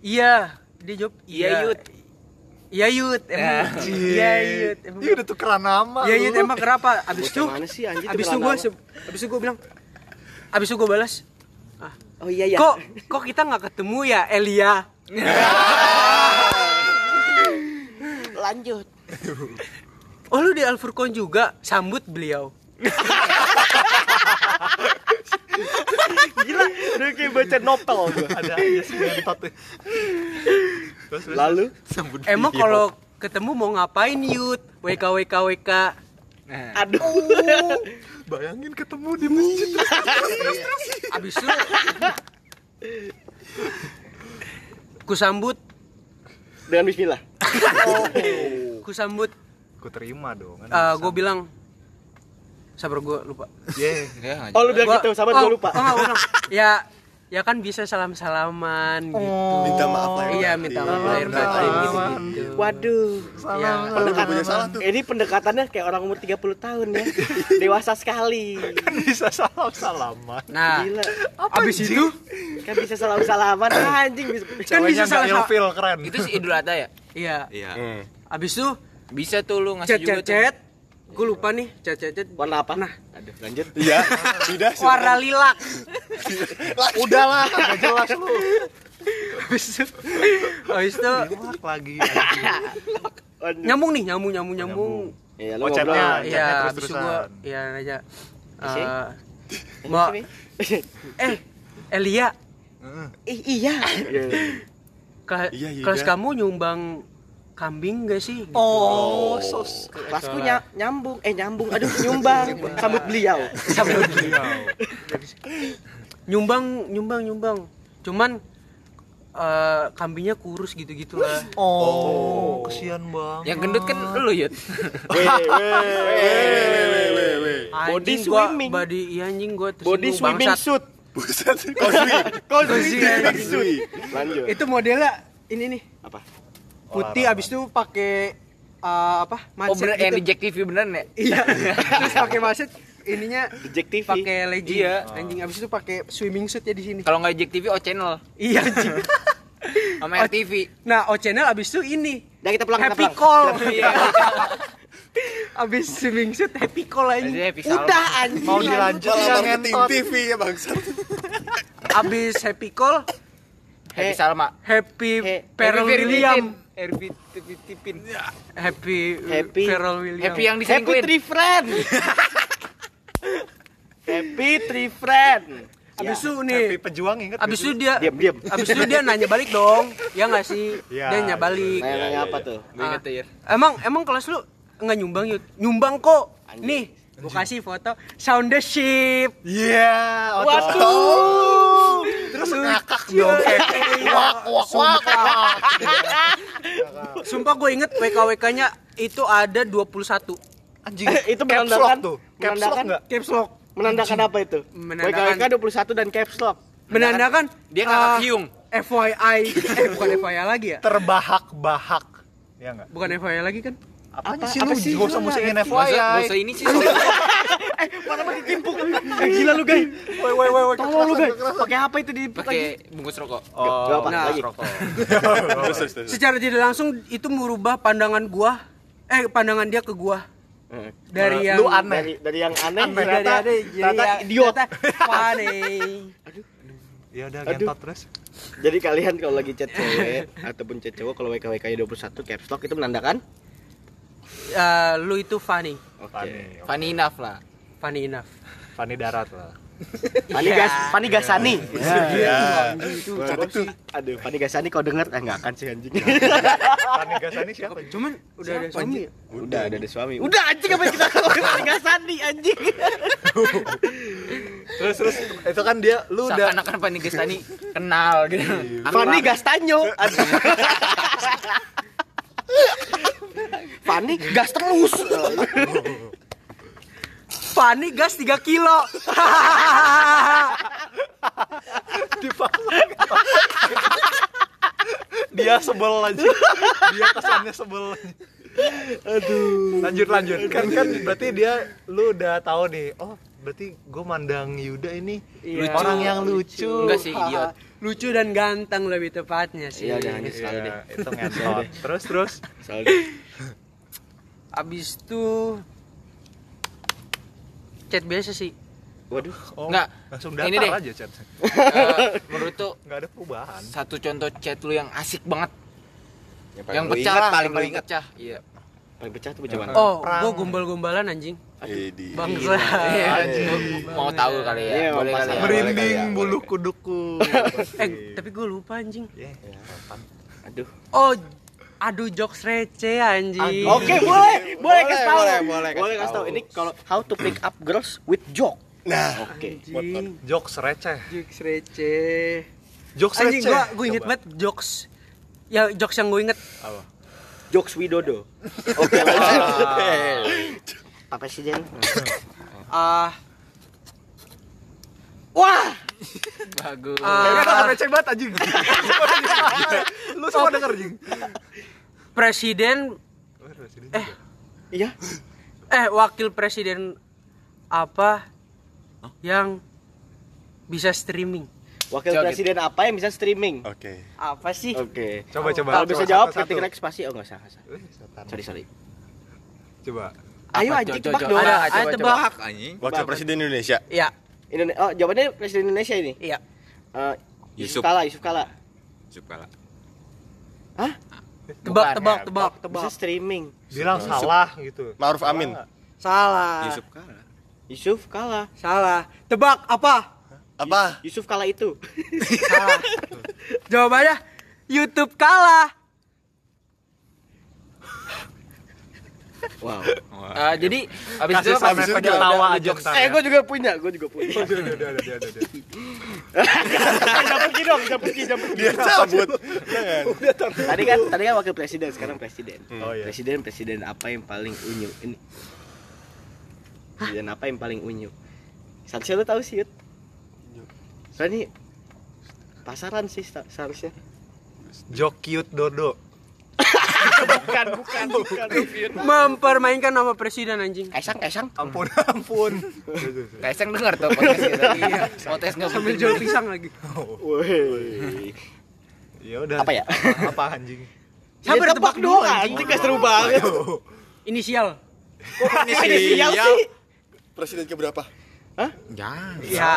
iya dia jawab Iya, Yud. iya Yud emang iya Yud emang Iya udah tukeran nama. iya. Yud emang kenapa abis itu Bocah mana sih anjir abis itu gue nama? abis itu gue bilang abis itu gue balas Oh iya ya. kok kok kita nggak ketemu ya Elia [laughs] lanjut? oh lu di Al Furqon juga sambut beliau [laughs] Gila, udah kayak baca novel gua. Ada aja sih. Lalu emang kalau ketemu mau ngapain Yud WK WK WK Nah, aduh. Bayangin ketemu di masjid. abis itu ku sambut Dengan bismillah. [laughs] ku sambut Gue terima dong. kan. gue bilang sabar gue lupa Yeah. ya, nggak Oh lu bilang Gua- gitu, sabar oh, gua lupa. oh, nggak, gua bilang, ya ya kan bisa salam salaman gitu Minta maaf lahir iya batin. minta maaf lahir batin gitu gitu Waduh. ya Pendekatan salah tuh. Ini pendekatannya kayak orang umur 30 tahun ya. [laughs] Dewasa sekali. Kan bisa salam-salaman. nah Gila. abis itu Kan bisa salam-salaman [coughs] anjing bisa. kan bisa salam ilfil keren. Itu si Idul Adha ya? Iya. Iya. Abis itu Bisa tuh lu ngasih chat juga chat chat. Gue lupa nih chat chat. Warna apa? Nah. Aduh, lanjut. Iya, [laughs] tidak sih. Warna lilac. [laughs] Udahlah, gak jelas lu. Abis itu, abis itu Lak lagi. [laughs] nyambung nih, nyambung nyambung nyambung. Iya, lu ngobrol. Iya, terus-terusan. gue, iya aja. Eh, Mbak, eh, Elia, Ih, iya. ke- Iya, iya, kelas iya. kamu nyumbang kambing gak sih? Gitu. Oh, sos. Kelasku ny- nyambung, eh nyambung, aduh nyumbang, [laughs] sambut beliau. [laughs] Sama nyumbang, nyumbang, nyumbang. Cuman eh, kambingnya kurus gitu-gitu lah. Oh, kesian bang. Yang gendut kan lu Yud [laughs] Weh, weh. Body Anjing gua, swimming. body iya anjing gua Body swimming bangsat. suit. Buset. Swimming suit. Lanjut. Itu modelnya ini nih, Apa? Putih abis itu pakai eh, apa? Oh Macet bener, yang di gitu. Jack TV beneran ya? [laughs] Iya. Terus pakai macet ininya Jack TV. pakai legging. Iya. Anjing abis itu pakai swimming suit ya di sini. Kalau nggak Jack TV, O Channel Iya anjing. [laughs] sama RTV. Nah, O channel abis itu ini Dah kita pulang, kita happy pulang. call. Iya. [laughs] abis swimming suit happy call Salma. Udah anjing. Mau dilanjut yang ngentot. TV ya bangsat. Abis happy call Happy Salma. happy Happy William. Happy Tipin. Happy Happy- Pharrell William. Happy yang Happy diselingkuhin. Tree Friend. Happy Tree Friend. Abis itu Happy nih, pejuang inget abis itu dia Diam, diam. Abis itu dia nanya balik dong. Ya nggak sih? Iya, Dia nanya balik. Nanya apa tuh? Gue inget Yud. Emang emang kelas lu nggak nyumbang yuk? Nyumbang kok. Nih, gua kasih foto sound the ship. Iya, Waduh. Terus ngakak dong. Sumpah. Sumpah gue inget WK-WK-nya itu ada 21. Anjing. itu Caps menandakan tuh. Caps lock menandakan enggak? Caps lock. menandakan apa itu? Menandakan- WKWK 21 dan caps lock. Menandakan Dia ngakak eh, hiung. FYI, eh bukan FYI lagi ya? Terbahak-bahak. Ya enggak? Bukan FYI lagi kan? Apanya Apa- sih apa lu? sih? Gak usah musingin FYI. masa ini sih. [laughs] Eh, mana mah ditimpuk. Eh, gila lu, guys. Woi, woi, woi, woi. Tolong lu, guys. Pakai apa itu di pakai bungkus rokok. Oh, Gak apa, Nah. lagi. rokok. [laughs] Secara tidak langsung itu merubah pandangan gua eh pandangan dia ke gua Eh, dari yang Lu aneh. Dari dari yang aneh Aneh. dari ada jadi idiot. ternyata funny. [laughs] Ya udah Aduh. gentot terus. Jadi kalian kalau lagi chat cewek ataupun chat cowok kalau WKWK-nya 21 caps lock itu menandakan Eh, lu itu funny, Fani. Funny enough lah. funny enough. Fani darat lah. [laughs] Fani Gas, Fani Gasani. Ya. Aduh, Fani Gasani kau denger eh enggak akan sih anjing. Fani Gasani siapa? Cuman udah ada suami. Udah ada ada suami. Udah anjing apa kita ngomongin [laughs] Fani Gasani anjing. [laughs] Terus terus itu kan dia lu udah Seakan-akan Fanny Gestani kenal gitu. Fani Gastanyo. [laughs] Fani gas terus. [laughs] Funny gas 3 kilo. [laughs] dia sebel aja. Dia kesannya sebel. Aduh. Lanjut lanjut. Kan kan berarti dia lu udah tahu nih. Oh, berarti gue mandang Yuda ini Iya. orang yang lucu. Enggak sih, idiot. Lucu dan ganteng lebih tepatnya sih. Iya, jangan gitu. Iya, itu ngentot. [laughs] Terus terus. Soalnya Abis itu chat biasa sih. waduh. Oh, Nggak. langsung Ini deh. aja chat. [laughs] Eh, menurut tuh Enggak ada perubahan. satu contoh chat lu yang asik banget, Yang yang lu pecah ingat, lah, paling yang paling ingat. pecah. Iya. Paling pecah tuh bagaimana? Oh, Perang. gua gombal-gombalan anjing. Idi. Bangsa. Iya, mau tahu kali ya. Iya, Boleh pas kali ya. Merinding ya, bulu boleh. kuduku. [laughs] Eh, tapi gua lupa anjing. Ya, Aduh. Oh, aduh jokes receh anjing. Oke, boleh. Boleh Boleh, kasih tahu. boleh, boleh kasih Boleh kasih tahu. tahu. Ini kalau how to pick up girls with joke. Nah, Oke. Anjing, Jokes receh. jokes receh. Jokes Anjing receh. gua gua inget banget jokes. Ya jokes yang gua inget. Apa? Jokes Widodo. Oke, [laughs] lanjut. Pak Presiden. [laughs] Ah, Wah, Bagus. Kayaknya ah, receh banget anjing. Lu semua denger anjing. presiden Eh, iya. eh wakil presiden apa yang bisa streaming? Wakil Coba presiden apa yang bisa streaming? Oke. Apa sih? Oke. Coba coba. Kalau bisa jawab ketik rek spasi. Oh, enggak usah, enggak usah. Eh. Sorry, sorry. Coba. Ayo anjing Coba, tebak dong. Ada, coba. tebak. Anjing. Wakil Presiden Indonesia. Iya, Indonesia. Oh, jawabannya presiden Indonesia ini. iya. Eh, Yusuf. Yusuf Kala, Yusuf Kala. Yusuf Kala. Tebak, Bukan, tebak, ya. tebak, Bisa tebak. streaming. Bilang salah gitu. Ma'ruf Amin. Salah. Yusuf Kala. Yusuf Kala. Salah. Tebak apa? Apa? Yusuf Kala itu. [laughs] Salah. Jawabannya YouTube kalah. Wow. Eh, jadi abis itu Kasih sampai itu pada tawa aja Eh, ya. gue juga punya, gue juga punya. Udah, udah, udah, udah, udah. Jangan pergi dong, jangan pergi, jangan pergi. Dia cabut. Tadi kan, tadi kan wakil presiden, sekarang presiden. Oh iya. Presiden, presiden apa yang paling unyu? Ini. Presiden apa yang paling unyu? Seharusnya lu tahu sih, Yud. Soalnya ini pasaran sih seharusnya. Jokyut Dodo. Bukan, bukan, bukan. Mempermainkan nama presiden anjing. Kaisang, Kaisang. Ampun, ampun. Kaisang denger tuh podcast kita. Iya. Podcast nggak Sambil jual pisang lagi. Woi. Ya udah. Apa ya? Apa anjing? [laughs] Sabar Ya, tebak doang, anjing. gak seru banget. [laughs] Inisial. Inisial sih. Presiden ke berapa? Jangan. Ya.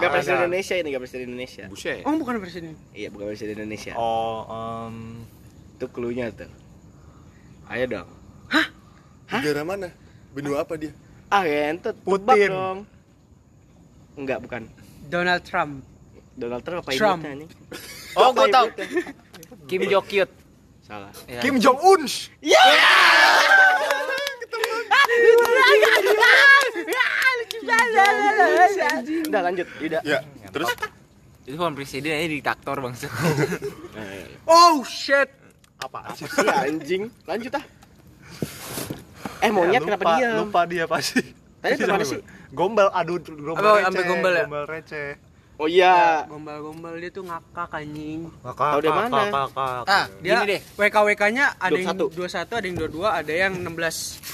Enggak presiden Indonesia ini, enggak presiden Indonesia. Buset. Oh, bukan presiden. Iya, bukan presiden Indonesia. Oh, em, Itu clue-nya tuh. Ayo dong. Negara mana? Benua apa dia? Ah, ngentut. Tebak Putin. dong. Enggak, bukan. Donald Trump. Donald Trump apa Trump. ibunya nih? Oh, gue tau. Kim Jokyut. Salah. Ya. Kim Jong Un. Udah lanjut, udah. Ya. Terus Itu bukan presiden, ini diktator bangsa. [laughs] Oh shit. Apa sih? Anjing. Lanjut ah. Eh monyet Ya, kenapa lupa, dia? Lupa dia pasti. Tadi ke mana sih? Gombal, aduh gombal Apa, receh. sampai gombal ya? Gombal receh. Oh iya. Gombal-gombal dia tuh ngakak anjing. Tahu dari mana? kakak, kakak. Ah, Dia gini deh. WK-WK-nya ada yang 21. 21, ada yang 22, ada yang 16.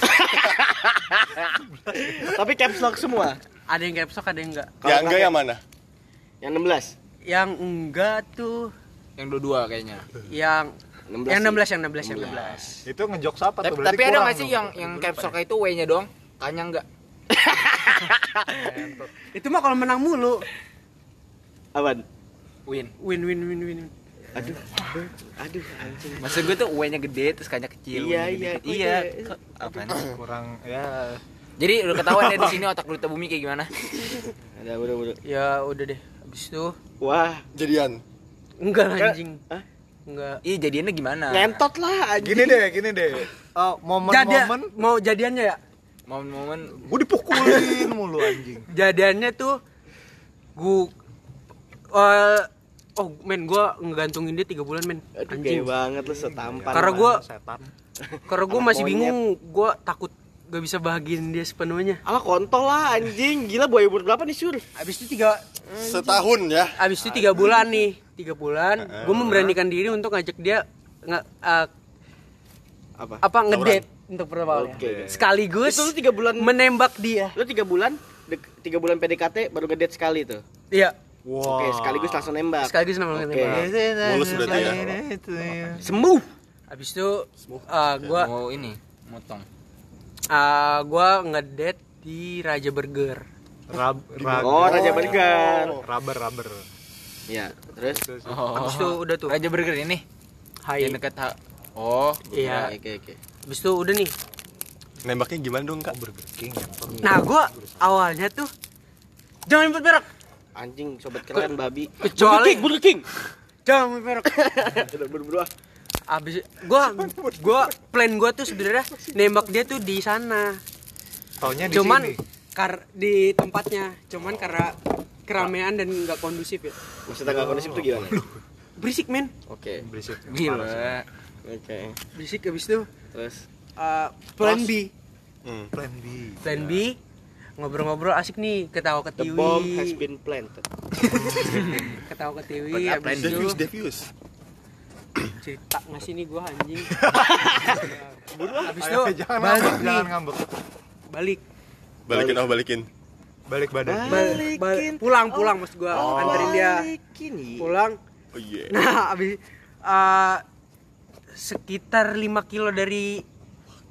[laughs] Tapi caps lock semua. Ada yang caps lock, ada yang enggak. ya enggak yang mana? Yang 16. Yang enggak tuh Yang dua-dua kayaknya. yang 16. yang sih. 16 yang 16 yang 16. Itu ngejokes apa Tapi, tuh? Berarti tapi ada nggak sih yang yang caps lock itu W-nya doang? Kanya enggak? [laughs] Itu mah kalau menang mulu. Apaan? Win. Win win win win. Aduh. Aduh anjing. Maksud gue tuh W-nya gede terus kanya kecil. Iya, iya, Iya. Apaan? kurang ya Jadi udah ketahuan ya di [laughs] sini otak Duta Bumi kayak gimana? Ada udah udah. Ya udah deh. Habis itu Wah, Jadian. enggak Enggak. anjing. Hah? Enggak. Iya jadiannya gimana? ngentot lah anjing. gini deh gini deh oh, Jadi momen-momen mau jadiannya ya? Momen-momen gue dipukulin mulu anjing Jadiannya tuh gua eh oh men gua ngegantungin dia 3 bulan men. Aduh, Anjing. banget lu setampan. Karena setan Karena gua Anak masih monyet. bingung, gua takut gak bisa bahagiin dia sepenuhnya. Alah kontol lah anjing. Gila buaya umur berapa nih, Sur? Habis itu tiga Setahun ya. Habis itu tiga bulan nih, tiga bulan, gue memberanikan diri untuk ngajak dia nge, eh, Apa? apa ngedate untuk pertama kali. Oke. Sekaligus Itu lu tiga bulan menembak dia. lu tiga bulan tiga bulan PDKT baru ngedate sekali tuh. Iya, wow Oke, sekaligus langsung nembak. sekaligus nama Oke. nembak. Mulus berarti ya. Sembuh. Habis itu eh, gua mau ini motong. eh, gua ngedate di Raja Burger. Rab, rab, Oh, Raja Burger. rubber rubber Ya, terus Oh. Habis itu udah tuh. Raja Burger ini Hai. yang dekat ha- Oh, Iya. oke oke. Habis itu udah nih. Nembaknya gimana dong, Kak? Burger King ya Nah, gua awalnya tuh jangan nyebut merek. Anjing sobat keren babi. [laughs] Kecuali- Burger King. Jangan nyebut merek. [laughs] Berdua. Abis gua gua plan gua tuh sebenarnya nembak dia tuh di sana. taunya di Cuman sini kar di tempatnya, cuman karena keramaian dan nggak kondusif ya. Maksudnya gak kondusif tuh gimana? Berisik men, Oke. berisik gila. Oke. berisik habis itu Terus uh, plan B, Hmm. plan B plan B ngobrol-ngobrol asik nih ketawa the bomb has ketiwi been planted. [laughs] ketawa ketiwi Plan A, habis plan itu Devius, Devius. cerita ngasih nih gua anjing [laughs] habis itu Ayo, jangan balik ngambek nih jangan ngambek balik Balikin oh balikin. Balik badan Bal- bal- Balikin. pulang pulang maksud gua Oh, anterin dia balikin, iya. pulang Oh iya. [laughs] nah abis eh, sekitar 5 kilo dari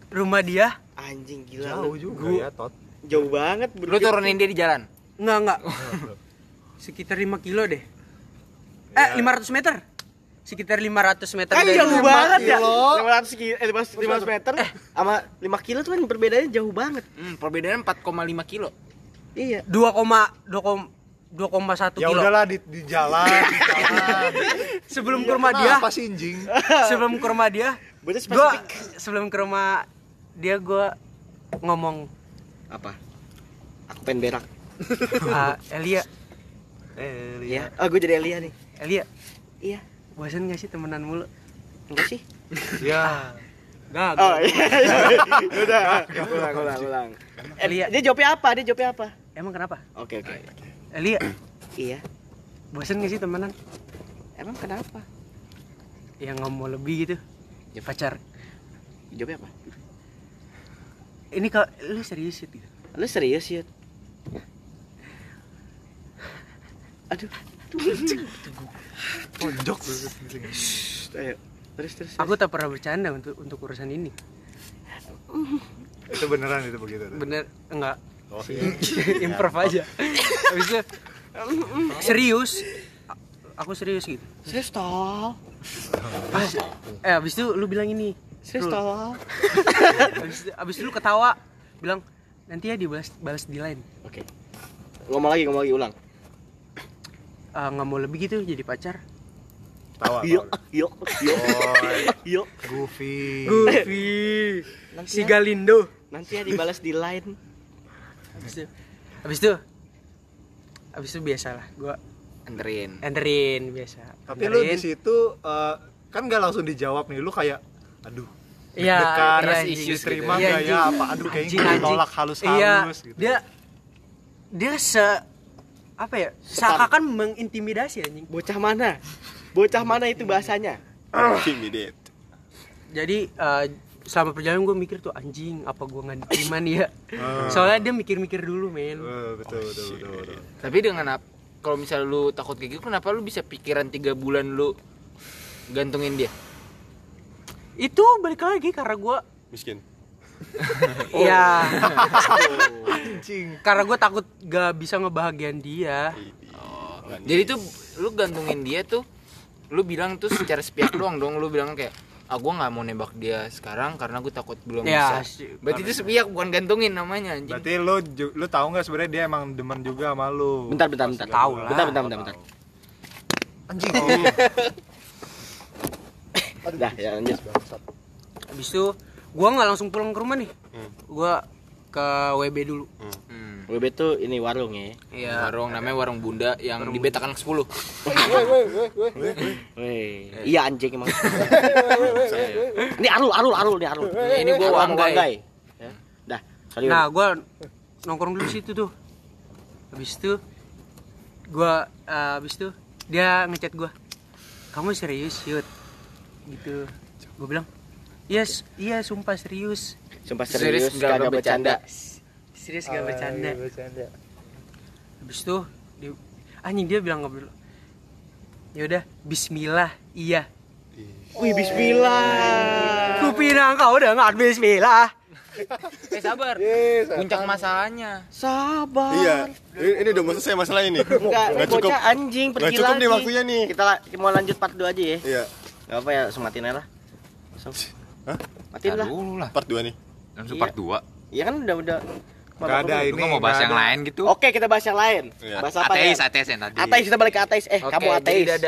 rumah dia Anjing gila. jauh lu. juga ya tot Jauh banget. Lu turunin dia di jalan. enggak enggak [laughs] sekitar 5 kilo deh eh 500 meter sekitar 500 meter Kan dari jauh banget ya. 500 kilo, eh 500 500 meter sama 5 kilo tuh kan perbedaannya jauh banget. Hmm, perbedaannya 4,5 kilo. Iya. 2, 2,1 ya kilo udahlah di, di jalan di jalan [laughs] sebelum ke rumah dia apa sih anjing sebelum ke rumah dia gua sebelum ke rumah dia gua ngomong Apa? Aku pengen berak. [laughs] ah, Elia Iya. Oh, gue jadi Elia nih. Elia Iya. bosan gak sih temenan mulu Enggak sih? ya gak Oh iya. iya. [laughs] Udah. Ulang, ulang, ulang. Elia. dia jawabnya apa? Dia jawabnya apa? Emang kenapa Oke, oke. Elia Iya. bosan gak sih temenan Emang kenapa? yang nggak mau lebih gitu ya pacar Jawabnya apa? ini kok lu serius gitu Lu serius, Yud? Aduh. pojok Ayo. Terus, terus. aku tak pernah bercanda untuk untuk urusan ini itu beneran itu begitu bener enggak oh, [laughs] improv aja. Habis itu serius? Aku serius gitu. Serius tol. eh habis itu lu bilang ini. Serius [laughs] tol. habis, habis itu lu ketawa. Bilang nanti ya dibalas balas di lain Oke. Ngomong lagi, ngomong lagi ulang. Ah, nggak mau lebih gitu jadi pacar. Tawa Yuk, yuk, yuk. Yuk. Goofy. Goofy. Nanti si ya, Galindo. Nanti ya dibalas di line. Habis itu habis itu habis itu biasa lah gua Anterin. enterin biasa tapi lu di Enterin. situ eh, kan nggak langsung dijawab nih lu kayak aduh Iya, iya, anjing. diterima Iya, nggak ya apa aduh kayaknya Anjing, gue tolak halus-halus iya, gitu dia dia se apa ya seakan mengintimidasi anjing Bocah mana? Bocah mana itu bahasanya? Intimidate. jadi eh, selama perjalanan gue mikir tuh anjing apa gue nggak diterima nih ya Ah. soalnya dia mikir-mikir dulu men Eh, betul betul betul, betul. Tapi dengan ap- kalau misalnya lu takut kayak gitu kenapa lu bisa pikiran tiga bulan lu gantungin dia? itu balik lagi karena gue Miskin. [laughs] Iya anjing karena gue takut gak bisa ngebahagiain dia Jadi tuh lu gantungin dia tuh lu bilang tuh secara sepihak doang dong lu bilang kayak ah gue nggak mau nembak dia sekarang karena gue takut belum Ya, bisa. si- Berarti itu sepihak bukan gantungin namanya anjing. berarti lu lu tahu nggak sebenarnya dia emang demen juga sama lu Bentar, bentar, bentar. Tahu lah. Bentar, bentar, bentar, bentar. anjing [laughs] Dah, ya lanjut. habis itu gue nggak langsung pulang ke rumah nih gue ke WB dulu Hmm. WB tuh ini warung ya. Iya. Warung namanya warung Bunda yang di Betak Anak 10. Weh, iya anjing emang. ini Arul, Arul, Arul, ini Arul. Ini gua Wanggai. Ya. Dah, sorry. nah gue nongkrong dulu situ tuh habis itu gue habis itu dia ngechat gue kamu serius yud gitu gue bilang yes iya sumpah serius Sumpah Serius, serius, nggak kagak bercanda. serius gak bercanda habis itu dia anjing dia bilang nggak boleh ya udah Bismillah iya Wih, bismillah. kupinang kau dengar Bismillah [laughs] Eh sabar. Puncak masalahnya. Sabar. Iya. Ini, ini udah selesai masalah ini. Enggak, Nggak cukup. bocah anjing pergi Nggak cukup lagi. nih waktunya nih. Kita mau lanjut part 2 aja ya. Iya. Gak apa ya, sematin aja lah. Langsung. Hah? Matiin lah. dulu lah. Part 2 nih. Langsung Iya. part 2. Iya kan udah udah. Nggak ada ini mau bahas yang ada. lain gitu? Oke, kita bahas yang lain. Iya. Bahas apa ateis, ya? ateis yang tadi. Ateis kita balik ke ateis. Eh, Oke, kamu jadi ateis. dadah.